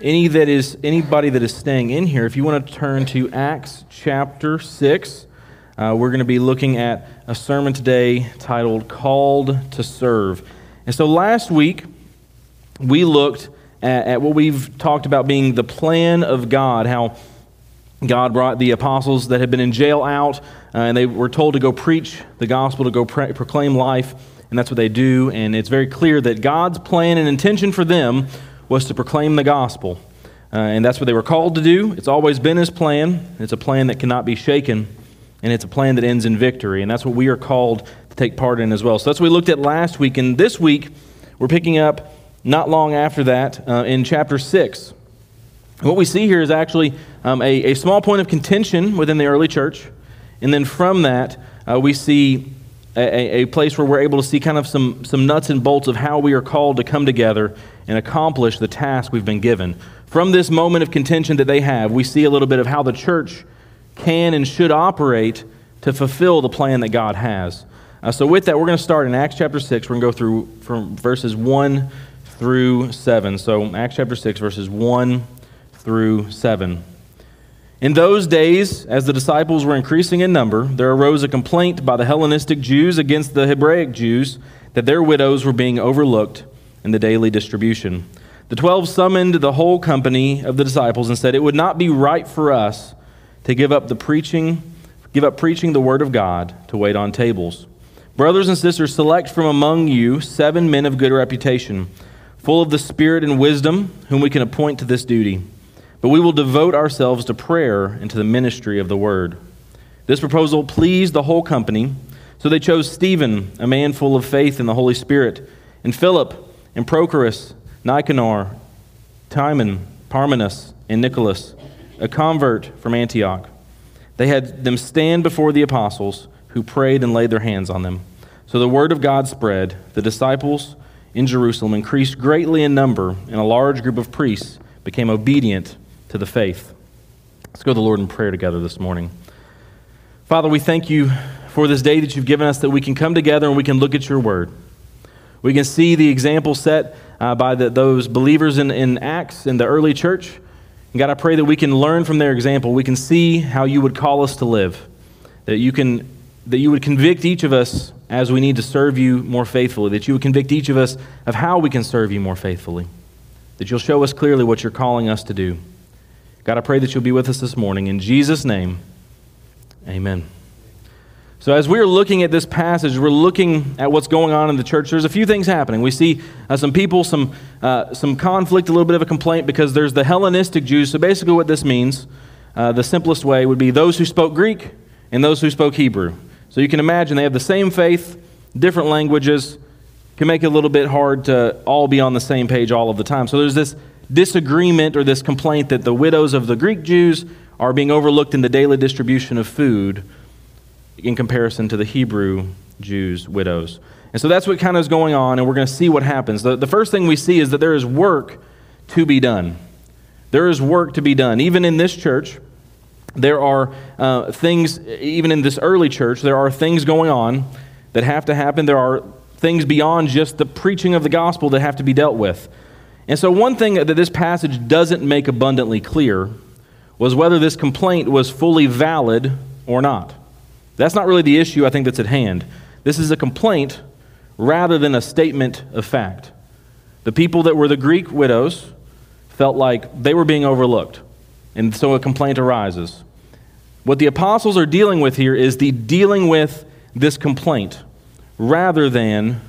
any that is anybody that is staying in here, if you want to turn to Acts chapter six, uh, we're going to be looking at a sermon today titled "Called to Serve." And so last week we looked at, at what we've talked about being the plan of God, how God brought the apostles that had been in jail out, uh, and they were told to go preach the gospel, to go proclaim life, and that's what they do. And it's very clear that God's plan and intention for them was to proclaim the gospel. Uh, and that's what they were called to do. It's always been his plan. It's a plan that cannot be shaken, and it's a plan that ends in victory. And that's what we are called to take part in as well. So that's what we looked at last week. And this week, we're picking up not long after that uh, in chapter 6. What we see here is actually um, a, a small point of contention within the early church. And then from that, uh, we see a, a, place where we're able to see kind of some, some nuts and bolts of how we are called to come together and accomplish the task we've been given. From this moment of contention that they have, we see a little bit of how the church can and should operate to fulfill the plan that God has. Uh, so, with that, we're going to start in Acts chapter 6. We're going to go through from verses 1 through 7. So, Acts chapter 6, verses 1 through 7. In those days, as the disciples were increasing in number, there arose a complaint by the Hellenistic Jews against the Hebraic Jews that their widows were being overlooked in the daily distribution. The twelve summoned the whole company of the disciples and said, It would not be right for us to give up the preaching, give up preaching the word of God to wait on tables. Brothers and sisters, select from among you seven men of good reputation, full of the Spirit and wisdom, whom we can appoint to this duty. But we will devote ourselves to prayer and to the ministry of the word. This proposal pleased the whole company, so they chose Stephen, a man full of faith in the Holy Spirit, and Philip, and Prochorus, Nicanor, Timon, Parmenas, and Nicholas, a convert from Antioch. They had them stand before the apostles, who prayed and laid their hands on them. So the word of God spread. The disciples in Jerusalem increased greatly in number, and a large group of priests became obedient to the faith. Let's go to the Lord in prayer together this morning. Father, we thank you for this day that you've given us that we can come together and we can look at your word. We can see the example set uh, by the, those believers in, in Acts in the early church. And God, I pray that we can learn from their example. We can see how you would call us to live. That you, can, that you would convict each of us as we need to serve you more faithfully. That you would convict each of us of how we can serve you more faithfully. That you'll show us clearly what you're calling us to do. God, I pray that you'll be with us this morning. In Jesus' name, amen. So, as we're looking at this passage, we're looking at what's going on in the church. There's a few things happening. We see uh, some people, some, uh, some conflict, a little bit of a complaint because there's the Hellenistic Jews. So, basically, what this means, uh, the simplest way would be those who spoke Greek and those who spoke Hebrew. So, you can imagine they have the same faith, different languages, can make it a little bit hard to all be on the same page all of the time. So, there's this disagreement or this complaint that the widows of the Greek Jews are being overlooked in the daily distribution of food in comparison to the Hebrew Jews' widows. And so that's what kind of is going on, and we're going to see what happens. The, the first thing we see is that there is work to be done. There is work to be done. Even in this church, there are uh, things, even in this early church, there are things going on that have to happen. There are things beyond just the preaching of the gospel that have to be dealt with. And so, one thing that this passage doesn't make abundantly clear was whether this complaint was fully valid or not. That's not really the issue I think that's at hand. This is a complaint rather than a statement of fact. The people that were the Greek widows felt like they were being overlooked, and so a complaint arises. What the apostles are dealing with here is the dealing with this complaint rather than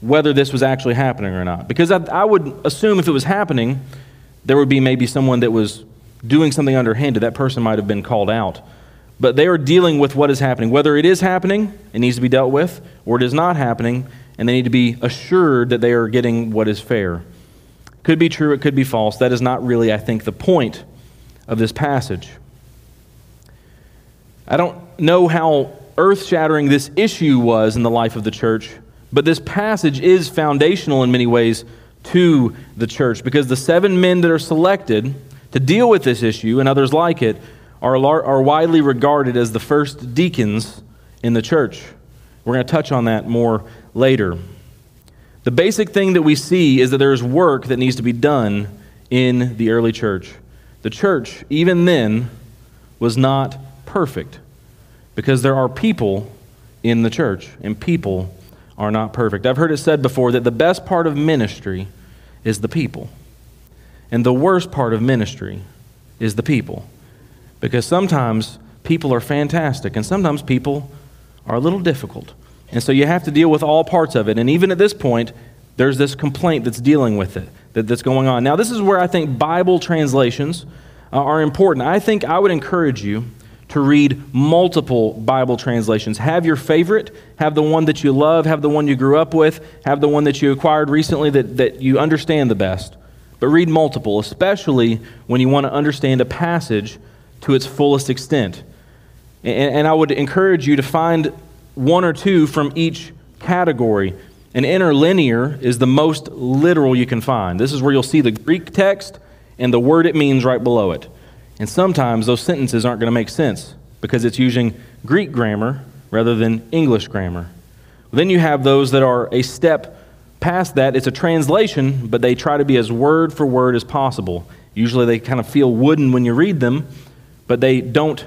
whether this was actually happening or not. Because I, I, would assume if it was happening, there would be maybe someone that was doing something underhanded. That person might have been called out. But they are dealing with what is happening. Whether it is happening, it needs to be dealt with, or it is not happening, and they need to be assured that they are getting what is fair. Could be true, it could be false. That is not really, I think, the point of this passage. I don't know how earth shattering this issue was in the life of the church but this passage is foundational in many ways to the church because the seven men that are selected to deal with this issue and others like it are, are widely regarded as the first deacons in the church. We're going to touch on that more later. The basic thing that we see is that there is work that needs to be done in the early church. The church, even then, was not perfect because there are people in the church, and people are not perfect. I've heard it said before that the best part of ministry is the people, and the worst part of ministry is the people. Because sometimes people are fantastic, and sometimes people are a little difficult. And so you have to deal with all parts of it. And even at this point, there's this complaint that's dealing with it, that, that's going on. Now, this is where I think Bible translations uh, are important. I think I would encourage you to read multiple Bible translations. Have your favorite, have the one that you love, have the one you grew up with, have the one that you acquired recently that, that you understand the best. But read multiple, especially when you want to understand a passage to its fullest extent. And, and I would encourage you to find one or two from each category. An interlinear is the most literal you can find. This is where you'll see the Greek text and the word it means right below it. And sometimes those sentences aren't going to make sense because it's using Greek grammar rather than English grammar. Then you have those that are a step past that. It's a translation, but they try to be as word for word as possible. Usually they kind of feel wooden when you read them, but they don't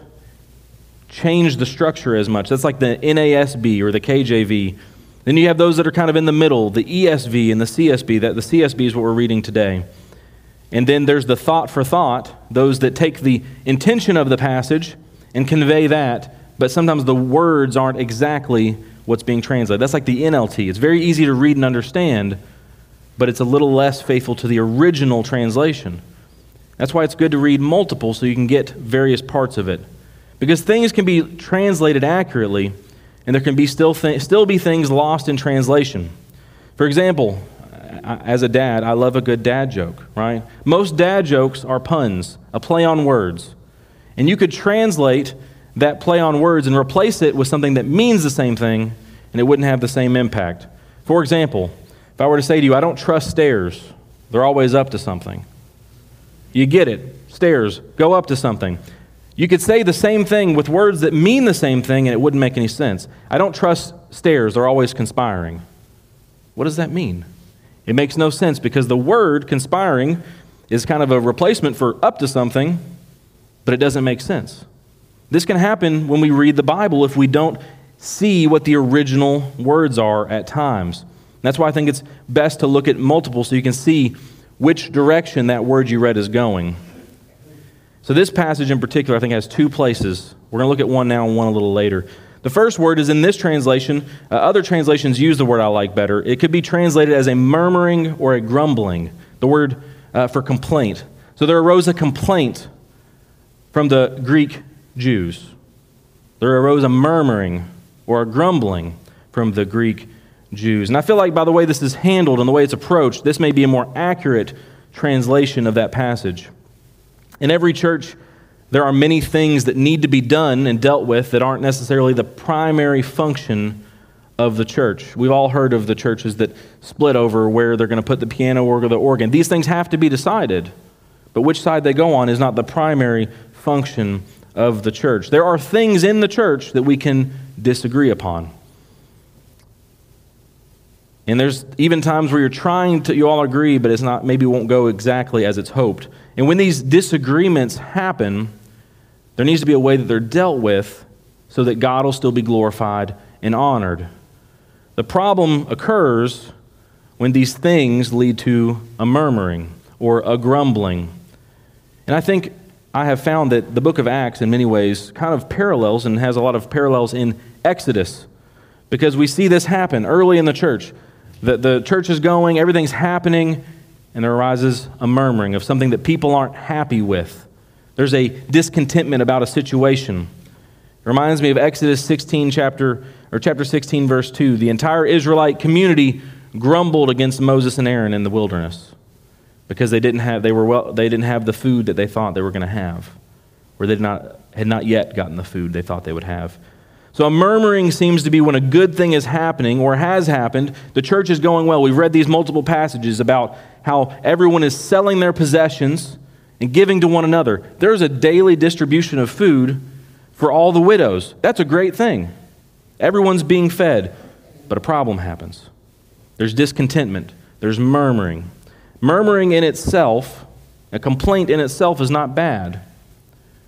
change the structure as much. That's like the NASB or the KJV. Then you have those that are kind of in the middle, the ESV and the CSB. That the CSB is what we're reading today. And then there's the thought for thought, those that take the intention of the passage and convey that, but sometimes the words aren't exactly what's being translated. That's like the NLT. It's very easy to read and understand, but it's a little less faithful to the original translation. That's why it's good to read multiple so you can get various parts of it. Because things can be translated accurately, and there can be still, th- still be things lost in translation. For example, as a dad, I love a good dad joke, right? Most dad jokes are puns, a play on words. And you could translate that play on words and replace it with something that means the same thing, and it wouldn't have the same impact. For example, if I were to say to you, I don't trust stairs, they're always up to something. You get it. Stairs, go up to something. You could say the same thing with words that mean the same thing, and it wouldn't make any sense. I don't trust stairs, they're always conspiring. What does that mean? It makes no sense because the word conspiring is kind of a replacement for up to something, but it doesn't make sense. This can happen when we read the Bible if we don't see what the original words are at times. That's why I think it's best to look at multiple so you can see which direction that word you read is going. So, this passage in particular, I think, has two places. We're going to look at one now and one a little later. The first word is in this translation. Uh, other translations use the word I like better. It could be translated as a murmuring or a grumbling, the word uh, for complaint. So there arose a complaint from the Greek Jews. There arose a murmuring or a grumbling from the Greek Jews. And I feel like by the way this is handled and the way it's approached, this may be a more accurate translation of that passage. In every church, there are many things that need to be done and dealt with that aren't necessarily the primary function of the church. We've all heard of the churches that split over where they're going to put the piano or the organ. These things have to be decided, but which side they go on is not the primary function of the church. There are things in the church that we can disagree upon. And there's even times where you're trying to, you all agree, but it's not, maybe won't go exactly as it's hoped. And when these disagreements happen, there needs to be a way that they're dealt with so that God will still be glorified and honored. The problem occurs when these things lead to a murmuring or a grumbling. And I think I have found that the book of Acts, in many ways, kind of parallels and has a lot of parallels in Exodus because we see this happen early in the church. The, the church is going, everything's happening, and there arises a murmuring of something that people aren't happy with. There's a discontentment about a situation. It reminds me of Exodus 16 chapter or chapter 16 verse 2. The entire Israelite community grumbled against Moses and Aaron in the wilderness because they didn't have they were well, they didn't have the food that they thought they were going to have or they not, had not yet gotten the food they thought they would have. So, a murmuring seems to be when a good thing is happening or has happened. The church is going well. We've read these multiple passages about how everyone is selling their possessions and giving to one another. There's a daily distribution of food for all the widows. That's a great thing. Everyone's being fed, but a problem happens. There's discontentment, there's murmuring. Murmuring in itself A complaint in itself is not bad,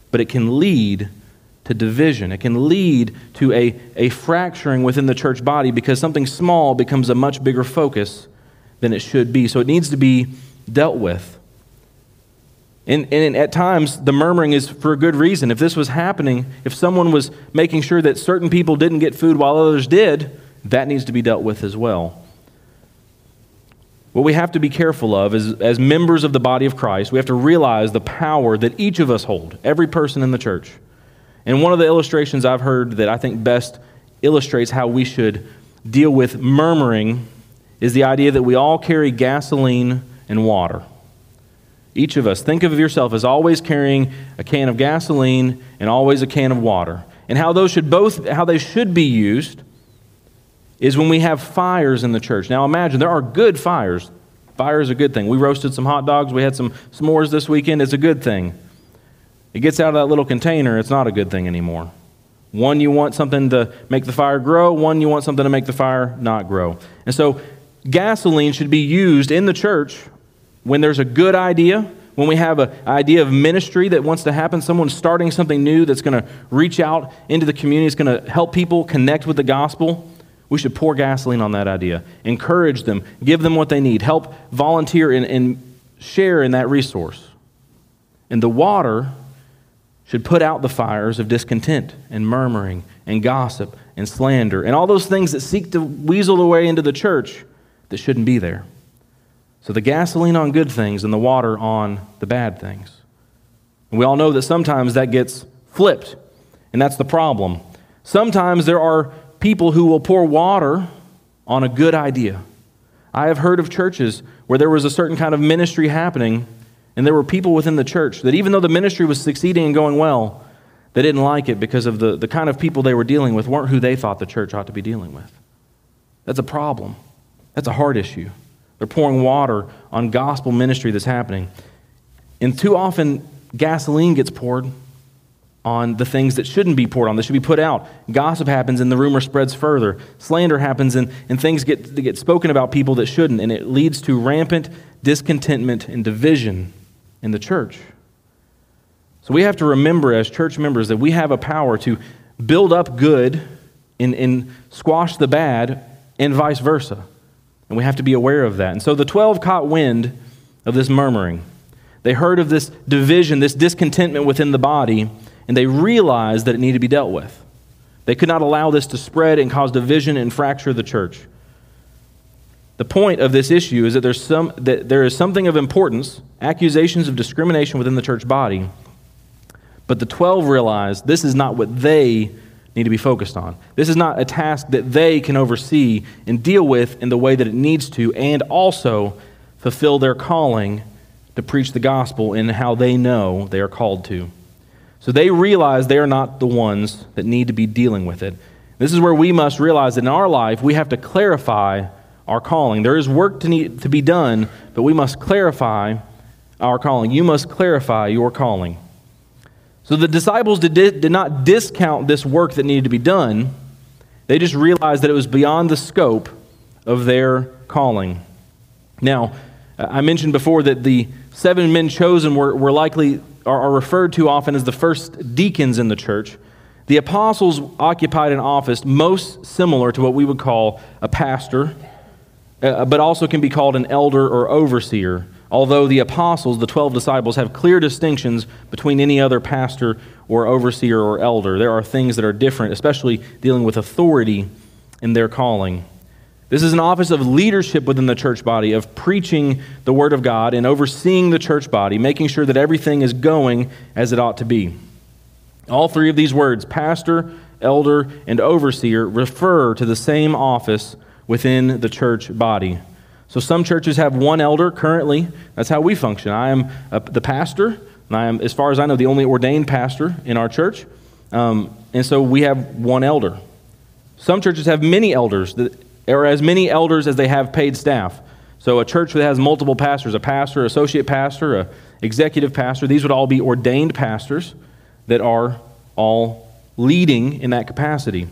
but it can lead to division. It can lead to a, a fracturing within the church body because something small becomes a much bigger focus than it should be. So it needs to be dealt with. And, and at times, the murmuring is for a good reason. If this was happening, if someone was making sure that certain people didn't get food while others did, that needs to be dealt with as well. What we have to be careful of is, as members of the body of Christ, we have to realize the power that each of us hold, every person in the church. And one of the illustrations I've heard that I think best illustrates how we should deal with murmuring is the idea that we all carry gasoline and water. Each of us, think of yourself as always carrying a can of gasoline and always a can of water. And how those should both, how they should be used is when we have fires in the church. Now imagine there are good fires. Fire is a good thing. We roasted some hot dogs. We had some s'mores this weekend. It's a good thing. It gets out of that little container, it's not a good thing anymore. One, you want something to make the fire grow. One, you want something to make the fire not grow. And so, gasoline should be used in the church when there's a good idea, when we have an idea of ministry that wants to happen, someone's starting something new that's going to reach out into the community, it's going to help people connect with the gospel. We should pour gasoline on that idea, encourage them, give them what they need, help volunteer and, and share in that resource. And the water should put out the fires of discontent and murmuring and gossip and slander and all those things that seek to weasel their way into the church that shouldn't be there. So the gasoline on good things and the water on the bad things. And we all know that sometimes that gets flipped, and that's the problem. Sometimes there are people who will pour water on a good idea. I have heard of churches where there was a certain kind of ministry happening and there were people within the church that, even though the ministry was succeeding and going well, they didn't like it because of the, the kind of people they were dealing with weren't who they thought the church ought to be dealing with. That's a problem. That's a hard issue. They're pouring water on gospel ministry that's happening. And too often, gasoline gets poured on the things that shouldn't be poured on, that should be put out. Gossip happens and the rumor spreads further. Slander happens and, and things get, get spoken about people that shouldn't, and it leads to rampant discontentment and division in the church. So we have to remember as church members that we have a power to build up good and, and squash the bad and vice versa. And we have to be aware of that. And so the 12 caught wind of this murmuring. They heard of this division, this discontentment within the body, and they realized that it needed to be dealt with. They could not allow this to spread and cause division and fracture the church. The point of this issue is that, there's some, that there is something of importance, accusations of discrimination within the church body, but the 12 realized this is not what they need to be focused on. This is not a task that they can oversee and deal with in the way that it needs to, and also fulfill their calling to preach the gospel in how they know they are called to. So they realize they are not the ones that need to be dealing with it. This is where we must realize that in our life, we have to clarify our calling. There is work to, need, to be done, but we must clarify our calling. You must clarify your calling. So the disciples did, did not discount this work that needed to be done, they just realized that it was beyond the scope of their calling. Now, I mentioned before that the seven men chosen were, were likely are, are referred to often as the first deacons in the church. The apostles occupied an office most similar to what we would call a pastor uh, but also can be called an elder or overseer, although the apostles, the 12 disciples, have clear distinctions between any other pastor or overseer or elder. There are things that are different, especially dealing with authority in their calling. This is an office of leadership within the church body, of preaching the Word of God and overseeing the church body, making sure that everything is going as it ought to be. All three of these words, pastor, elder, and overseer, refer to the same office within the church body. So some churches have one elder currently. That's how we function. I am a, the pastor, and I am, as far as I know, the only ordained pastor in our church. Um, and so we have one elder. Some churches have many elders, that, or as many elders as they have paid staff. So a church that has multiple pastors, a pastor, associate pastor, a executive pastor, these would all be ordained pastors that are all leading in that capacity.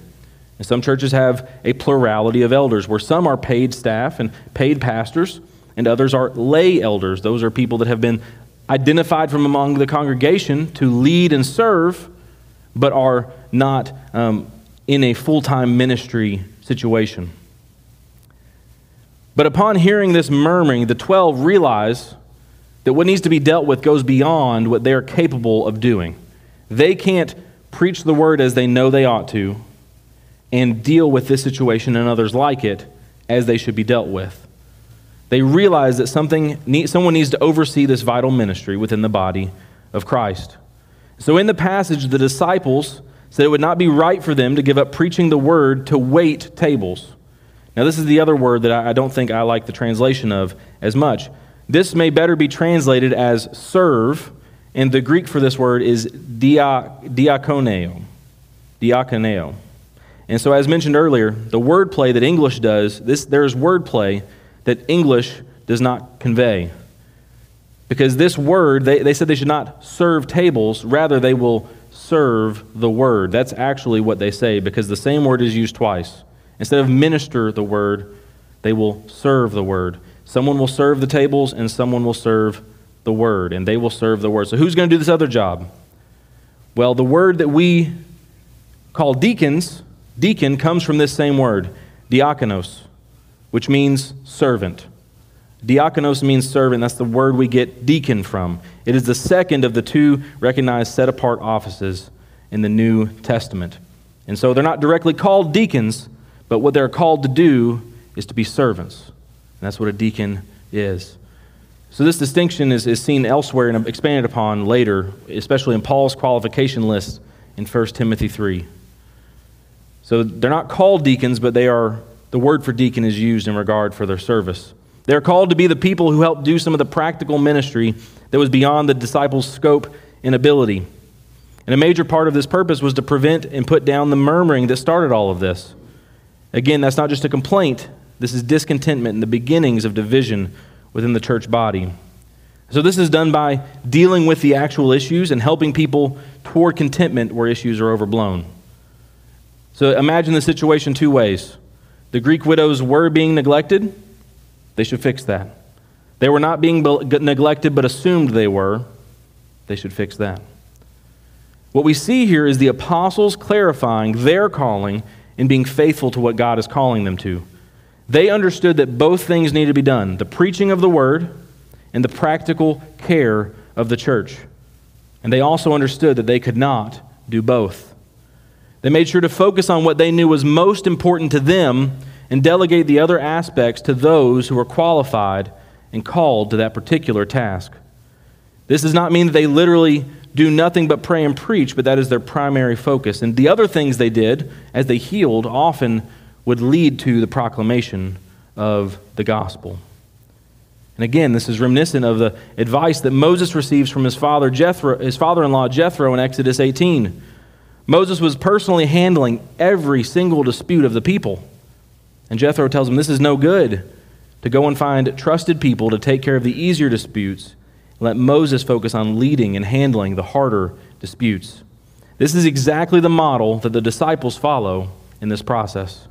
And some churches have a plurality of elders, where some are paid staff and paid pastors, and others are lay elders. Those are people that have been identified from among the congregation to lead and serve, but are not um, in a full time ministry situation. But upon hearing this murmuring, the twelve realize that what needs to be dealt with goes beyond what they're capable of doing. They can't preach the word as they know they ought to and deal with this situation and others like it as they should be dealt with. They realize that something, someone needs to oversee this vital ministry within the body of Christ. So, in the passage, the disciples said it would not be right for them to give up preaching the word to wait tables. Now, this is the other word that I don't think I like the translation of as much. This may better be translated as serve, and the Greek for this word is dia, diakoneo. Diakoneo. And so, as mentioned earlier, the wordplay that English does, this, there is wordplay that English does not convey. Because this word, they, they said they should not serve tables, rather, they will serve the word. That's actually what they say, because the same word is used twice. Instead of minister the word, they will serve the word. Someone will serve the tables, and someone will serve the word, and they will serve the word. So, who's going to do this other job? Well, the word that we call deacons, deacon, comes from this same word, diakonos which means servant. Diakonos means servant. That's the word we get deacon from. It is the second of the two recognized set apart offices in the New Testament. And so they're not directly called deacons, but what they're called to do is to be servants. And that's what a deacon is. So this distinction is, is seen elsewhere and expanded upon later, especially in Paul's qualification list in 1 Timothy 3. So they're not called deacons, but they are the word for deacon is used in regard for their service. They're called to be the people who help do some of the practical ministry that was beyond the disciples' scope and ability. And a major part of this purpose was to prevent and put down the murmuring that started all of this. Again, that's not just a complaint, this is discontentment and the beginnings of division within the church body. So, this is done by dealing with the actual issues and helping people toward contentment where issues are overblown. So, imagine the situation two ways. The Greek widows were being neglected. They should fix that. They were not being neglected, but assumed they were. They should fix that. What we see here is the apostles clarifying their calling and being faithful to what God is calling them to. They understood that both things need to be done the preaching of the word and the practical care of the church. And they also understood that they could not do both. They made sure to focus on what they knew was most important to them and delegate the other aspects to those who were qualified and called to that particular task. This does not mean that they literally do nothing but pray and preach, but that is their primary focus. And the other things they did as they healed often would lead to the proclamation of the gospel. And again, this is reminiscent of the advice that Moses receives from his father Jethro, his father-in-law Jethro in Exodus 18. Moses was personally handling every single dispute of the people. And Jethro tells him this is no good to go and find trusted people to take care of the easier disputes. Let Moses focus on leading and handling the harder disputes. This is exactly the model that the disciples follow in this process.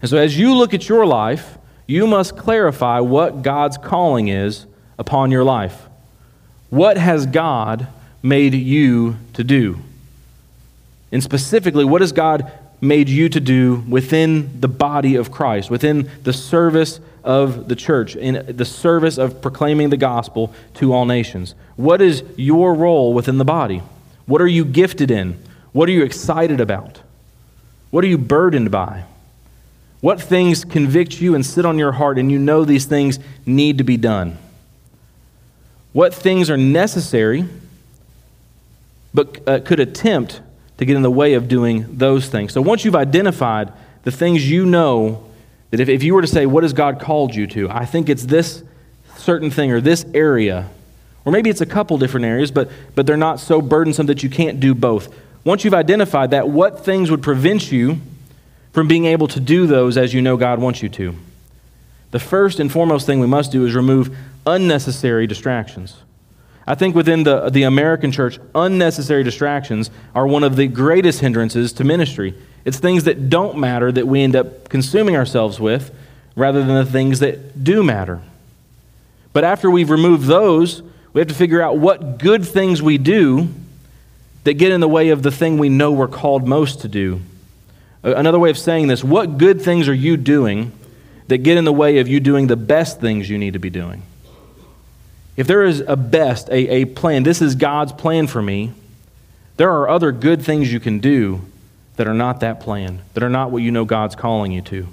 And so, as you look at your life, you must clarify what God's calling is upon your life. What has God made you to do? And specifically, what has God made you to do within the body of Christ, within the service of the church, in the service of proclaiming the gospel to all nations? What is your role within the body? What are you gifted in? What are you excited about? What are you burdened by? What things convict you and sit on your heart, and you know these things need to be done? What things are necessary but uh, could attempt to get in the way of doing those things. So once you've identified the things you know, that if, if you were to say, What has God called you to? I think it's this certain thing or this area. Or maybe it's a couple different areas, but, but they're not so burdensome that you can't do both. Once you've identified that, what things would prevent you from being able to do those as you know God wants you to? The first and foremost thing we must do is remove unnecessary distractions. I think within the, the American church, unnecessary distractions are one of the greatest hindrances to ministry. It's things that don't matter that we end up consuming ourselves with rather than the things that do matter. But after we've removed those, we have to figure out what good things we do that get in the way of the thing we know we're called most to do. Another way of saying this what good things are you doing that get in the way of you doing the best things you need to be doing? If there is a best, a, a plan, this is God's plan for me, there are other good things you can do that are not that plan, that are not what you know God's calling you to.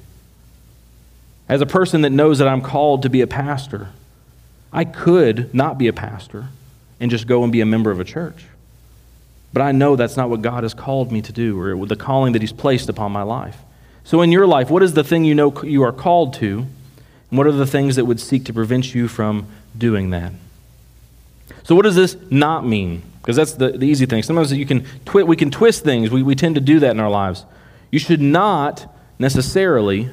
As a person that knows that I'm called to be a pastor, I could not be a pastor and just go and be a member of a church. But I know that's not what God has called me to do or the calling that He's placed upon my life. So, in your life, what is the thing you know you are called to? And what are the things that would seek to prevent you from doing that? So, what does this not mean? Because that's the, the easy thing. Sometimes you can twi- we can twist things. We, we tend to do that in our lives. You should not necessarily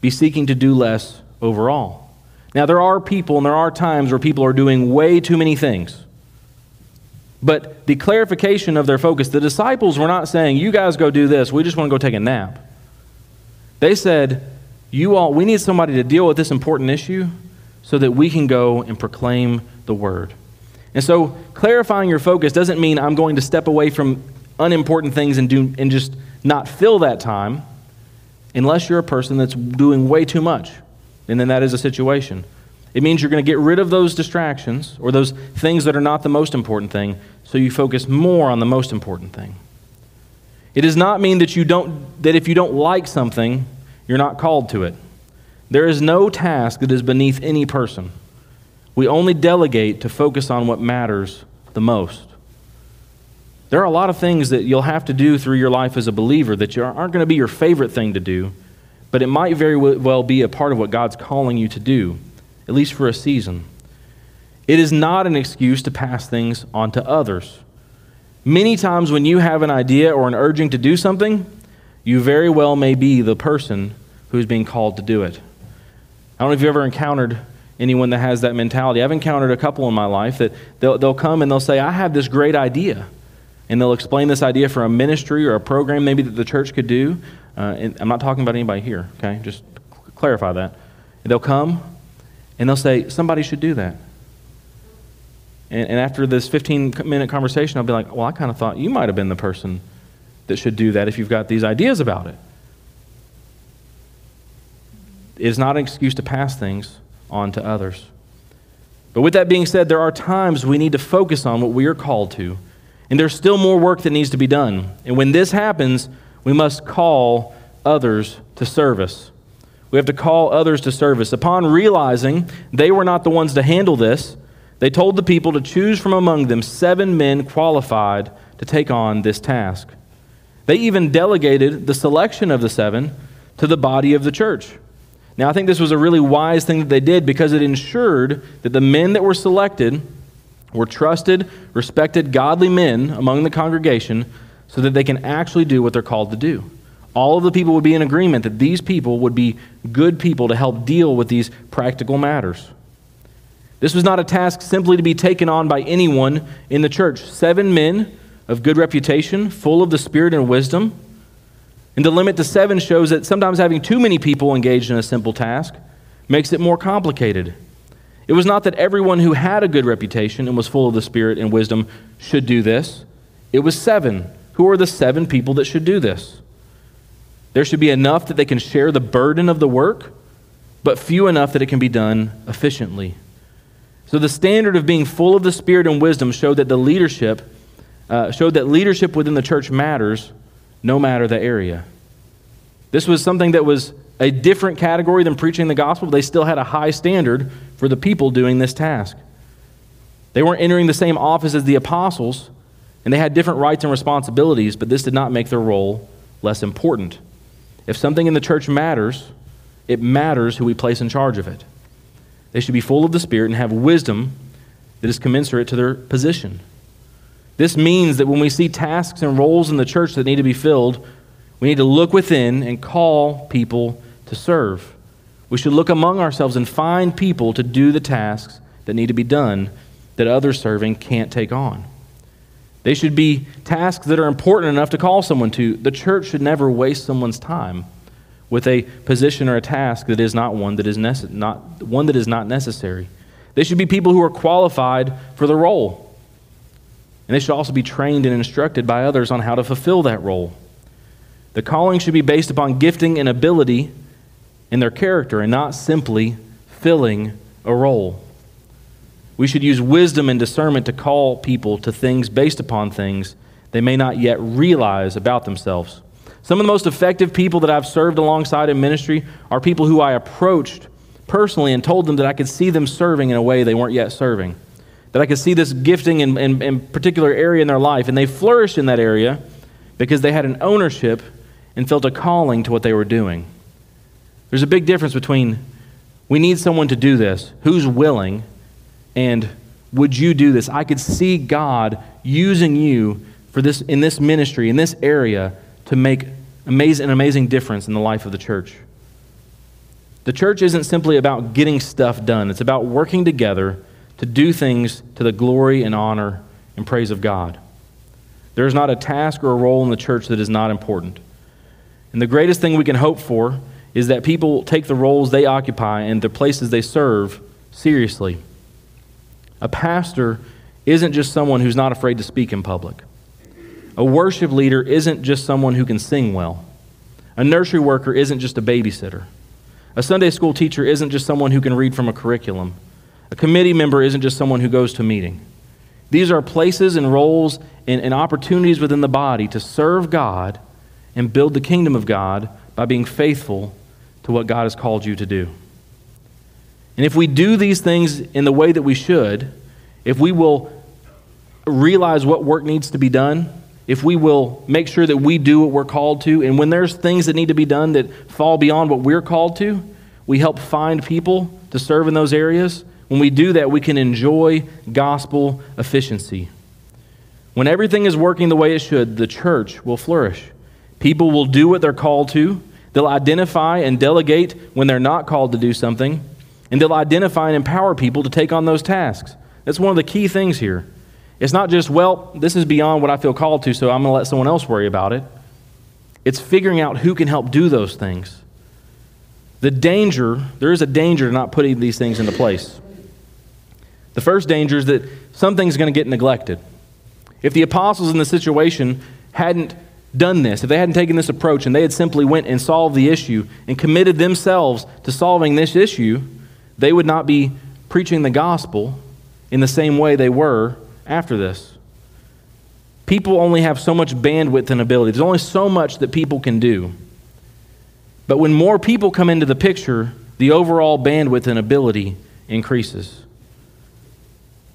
be seeking to do less overall. Now, there are people and there are times where people are doing way too many things. But the clarification of their focus, the disciples were not saying, You guys go do this, we just want to go take a nap. They said, You all, we need somebody to deal with this important issue so that we can go and proclaim the word. And so, clarifying your focus doesn't mean I'm going to step away from unimportant things and, do, and just not fill that time unless you're a person that's doing way too much. And then that is a situation. It means you're going to get rid of those distractions or those things that are not the most important thing so you focus more on the most important thing. It does not mean that you don't that if you don't like something, you're not called to it. There is no task that is beneath any person. We only delegate to focus on what matters the most. There are a lot of things that you'll have to do through your life as a believer that aren't going to be your favorite thing to do, but it might very well be a part of what God's calling you to do, at least for a season. It is not an excuse to pass things on to others. Many times when you have an idea or an urging to do something, you very well may be the person who's being called to do it. I don't know if you've ever encountered anyone that has that mentality. I've encountered a couple in my life that they'll, they'll come and they'll say, I have this great idea and they'll explain this idea for a ministry or a program maybe that the church could do. Uh, and I'm not talking about anybody here, okay? Just clarify that. And they'll come and they'll say, somebody should do that. And, and after this 15 minute conversation, I'll be like, well, I kind of thought you might have been the person that should do that if you've got these ideas about it. Is not an excuse to pass things on to others. But with that being said, there are times we need to focus on what we are called to and there's still more work that needs to be done. And when this happens, we must call others to service. We have to call others to service. Upon realizing they were not the ones to handle this, they told the people to choose from among them seven men qualified to take on this task. They even delegated the selection of the seven to the body of the church. Now, I think this was a really wise thing that they did because it ensured that the men that were selected were trusted, respected, godly men among the congregation so that they can actually do what they're called to do. All of the people would be in agreement that these people would be good people to help deal with these practical matters. This was not a task simply to be taken on by anyone in the church. Seven men of good reputation, full of the Spirit and wisdom. And the limit to seven shows that sometimes having too many people engaged in a simple task makes it more complicated. It was not that everyone who had a good reputation and was full of the Spirit and wisdom should do this. It was seven. Who are the seven people that should do this? There should be enough that they can share the burden of the work, but few enough that it can be done efficiently. So the standard of being full of the Spirit and wisdom showed that the leadership uh, showed that leadership within the church matters, no matter the area. This was something that was a different category than preaching the gospel, they still had a high standard for the people doing this task. They weren't entering the same office as the apostles, and they had different rights and responsibilities, but this did not make their role less important. If something in the church matters, it matters who we place in charge of it. They should be full of the Spirit and have wisdom that is commensurate to their position. This means that when we see tasks and roles in the church that need to be filled, we need to look within and call people to serve. We should look among ourselves and find people to do the tasks that need to be done that others serving can't take on. They should be tasks that are important enough to call someone to. The church should never waste someone's time with a position or a task that is not one that is nece- not one that is not necessary. They should be people who are qualified for the role. And they should also be trained and instructed by others on how to fulfill that role. The calling should be based upon gifting and ability in their character and not simply filling a role. We should use wisdom and discernment to call people to things based upon things they may not yet realize about themselves. Some of the most effective people that I've served alongside in ministry are people who I approached personally and told them that I could see them serving in a way they weren't yet serving. That I could see this gifting in, in, in particular area in their life, and they flourished in that area because they had an ownership and felt a calling to what they were doing. There's a big difference between we need someone to do this, who's willing, and would you do this? I could see God using you for this in this ministry, in this area, to make amazing, an amazing difference in the life of the church. The church isn't simply about getting stuff done, it's about working together to do things to the glory and honor and praise of God. There is not a task or a role in the church that is not important. And the greatest thing we can hope for is that people take the roles they occupy and the places they serve seriously. A pastor isn't just someone who's not afraid to speak in public. A worship leader isn't just someone who can sing well. A nursery worker isn't just a babysitter. A Sunday school teacher isn't just someone who can read from a curriculum. A committee member isn't just someone who goes to a meeting. These are places and roles and, and, opportunities within the body to serve God and build the kingdom of God by being faithful to what God has called you to do. And if we do these things in the way that we should, if we will realize what work needs to be done, if we will make sure that we do what we're called to, and when there's things that need to be done that fall beyond what we're called to, we help find people to serve in those areas. When we do that, we can enjoy gospel efficiency. When everything is working the way it should, the church will flourish. People will do what they're called to. They'll identify and delegate when they're not called to do something. And they'll identify and empower people to take on those tasks. That's one of the key things here. It's not just, well, this is beyond what I feel called to, so I'm going to let someone else worry about it. It's figuring out who can help do those things. The danger, there is a danger to not putting these things into place. The first danger is that something's going to get neglected. If the apostles in the situation hadn't done this, if they hadn't taken this approach and they had simply went and solved the issue and committed themselves to solving this issue, they would not be preaching the gospel in the same way they were after this. People only have so much bandwidth and ability. There's only so much that people can do. But when more people come into the picture, the overall bandwidth and ability increases.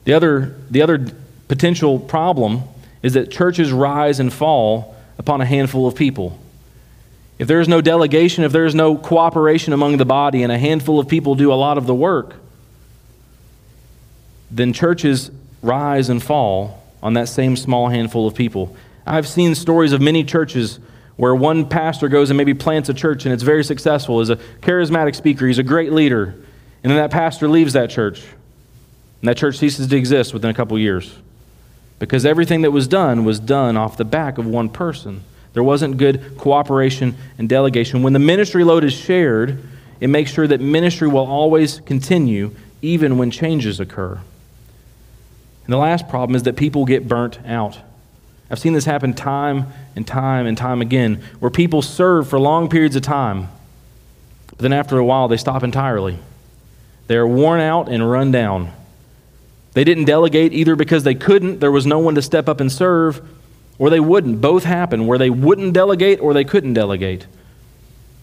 The other, the other potential problem is that churches rise and fall upon a handful of people. If there is no delegation, if there is no cooperation among the body, and a handful of people do a lot of the work, then churches rise and fall on that same small handful of people. I've seen stories of many churches where one pastor goes and maybe plants a church and it's very successful as a charismatic speaker, he's a great leader, and then that pastor leaves that church. And that church ceases to exist within a couple years. Because everything that was done was done off the back of one person. There wasn't good cooperation and delegation. When the ministry load is shared, it makes sure that ministry will always continue even when changes occur. And the last problem is that people get burnt out. I've seen this happen time and time and time again, where people serve for long periods of time, but then after a while they stop entirely. They are worn out and run down. They didn't delegate either because they couldn't, there was no one to step up and serve, or they wouldn't. Both happen, where they wouldn't delegate or they couldn't delegate.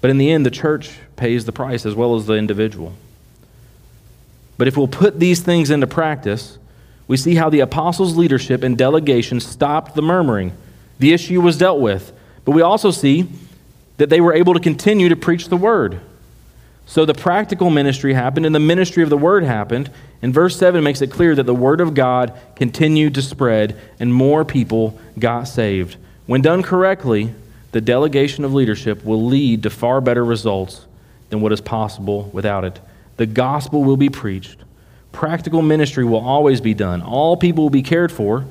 But in the end, the church pays the price as well as the individual. But if we'll put these things into practice, we see how the apostles' leadership and delegation stopped the murmuring. The issue was dealt with. But we also see that they were able to continue to preach the word. So the practical ministry happened and the ministry of the word happened. And verse 7 makes it clear that the word of God continued to spread and more people got saved. When done correctly, the delegation of leadership will lead to far better results than what is possible without it. The gospel will be preached, Practical ministry will always be done. All people will be cared for,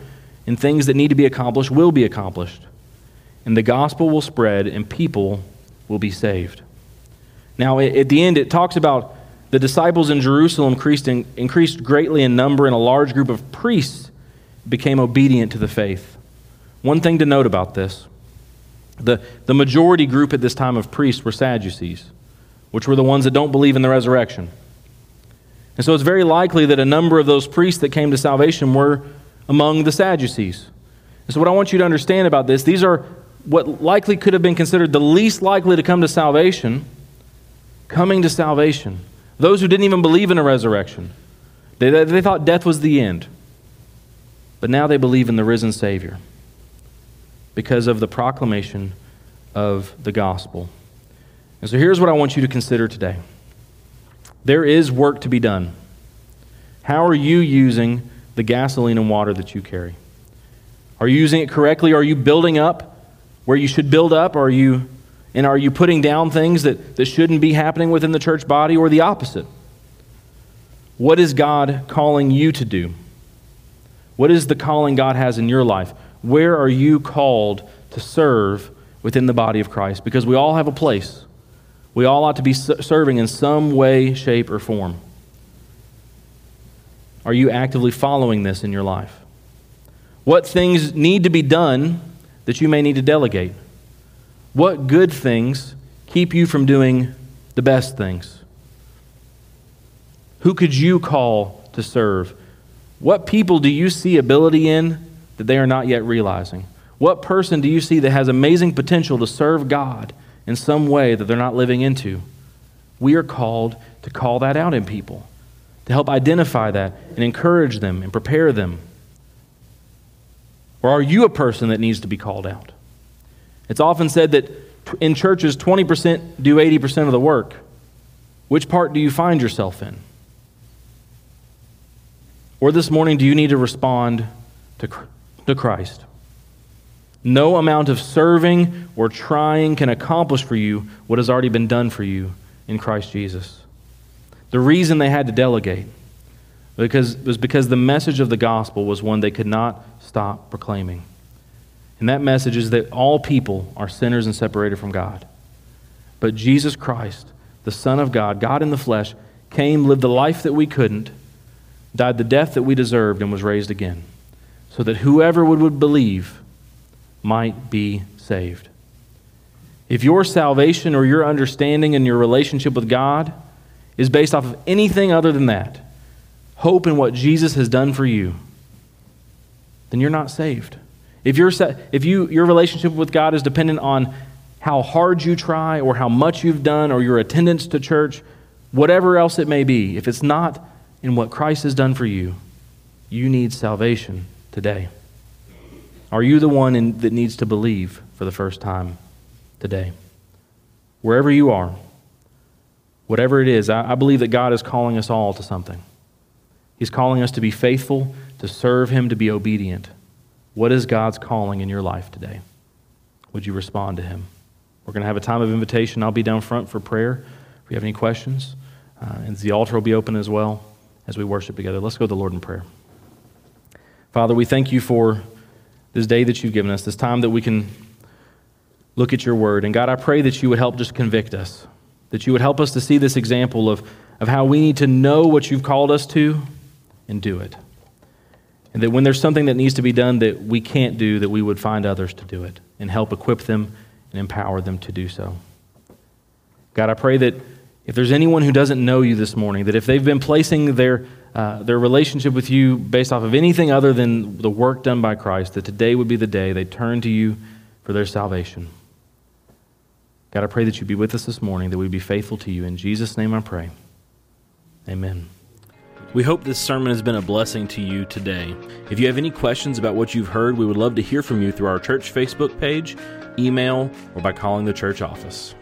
and things that need to be accomplished will be accomplished. And the gospel will spread, and people will be saved. Now, at the end, it talks about the disciples in Jerusalem increased, in, increased greatly in number, and a large group of priests became obedient to the faith. One thing to note about this the, the majority group at this time of priests were Sadducees, which were the ones that don't believe in the resurrection. And so it's very likely that a number of those priests that came to salvation were among the Sadducees. And so, what I want you to understand about this, these are what likely could have been considered the least likely to come to salvation, coming to salvation. Those who didn't even believe in a resurrection. They, they thought death was the end. But now they believe in the risen Savior because of the proclamation of the gospel. And so here's what I want you to consider today there is work to be done. How are you using the gasoline and water that you carry? Are you using it correctly? Are you building up where you should build up? Are you and are you putting down things that, that shouldn't be happening within the church body or the opposite? What is God calling you to do? What is the calling God has in your life? Where are you called to serve within the body of Christ? Because we all have a place. We all ought to be serving in some way, shape, or form. Are you actively following this in your life? What things need to be done that you may need to delegate? What good things keep you from doing the best things? Who could you call to serve? What people do you see ability in that they are not yet realizing? What person do you see that has amazing potential to serve God in some way that they're not living into? We are called to call that out in people, to help identify that and encourage them and prepare them. Or are you a person that needs to be called out? It's often said that in churches, 20% do 80% of the work. Which part do you find yourself in? Or this morning, do you need to respond to, to Christ? No amount of serving or trying can accomplish for you what has already been done for you in Christ Jesus. The reason they had to delegate because, was because the message of the gospel was one they could not stop proclaiming. And that message is that all people are sinners and separated from God. But Jesus Christ, the Son of God, God in the flesh, came, lived the life that we couldn't, died the death that we deserved, and was raised again, so that whoever would, would believe might be saved. If your salvation or your understanding and your relationship with God is based off of anything other than that, hope in what Jesus has done for you, then you're not saved. If, you if you, your relationship with God is dependent on how hard you try or how much you've done or your attendance to church, whatever else it may be, if it's not in what Christ has done for you, you need salvation today. Are you the one in, that needs to believe for the first time today? Wherever you are, whatever it is, I, I believe that God is calling us all to something. He's calling us to be faithful, to serve Him, to be obedient. What is God's calling in your life today? Would you respond to Him? We're going to have a time of invitation. I'll be down front for prayer if you have any questions. Uh, and the altar will be open as well as we worship together. Let's go to the Lord in prayer. Father, we thank you for this day that you've given us, this time that we can look at your word. And God, I pray that you would help just convict us, that you would help us to see this example of, of how we need to know what you've called us to and do it. And that when there's something that needs to be done that we can't do, that we would find others to do it and help equip them and empower them to do so. God, I pray that if there's anyone who doesn't know you this morning, that if they've been placing their, uh, their relationship with you based off of anything other than the work done by Christ, that today would be the day they turn to you for their salvation. God, I pray that you be with us this morning, that we be faithful to you. In Jesus' name I pray. Amen. We hope this sermon has been a blessing to you today. If you have any questions about what you've heard, we would love to hear from you through our church Facebook page, email, or by calling the church office.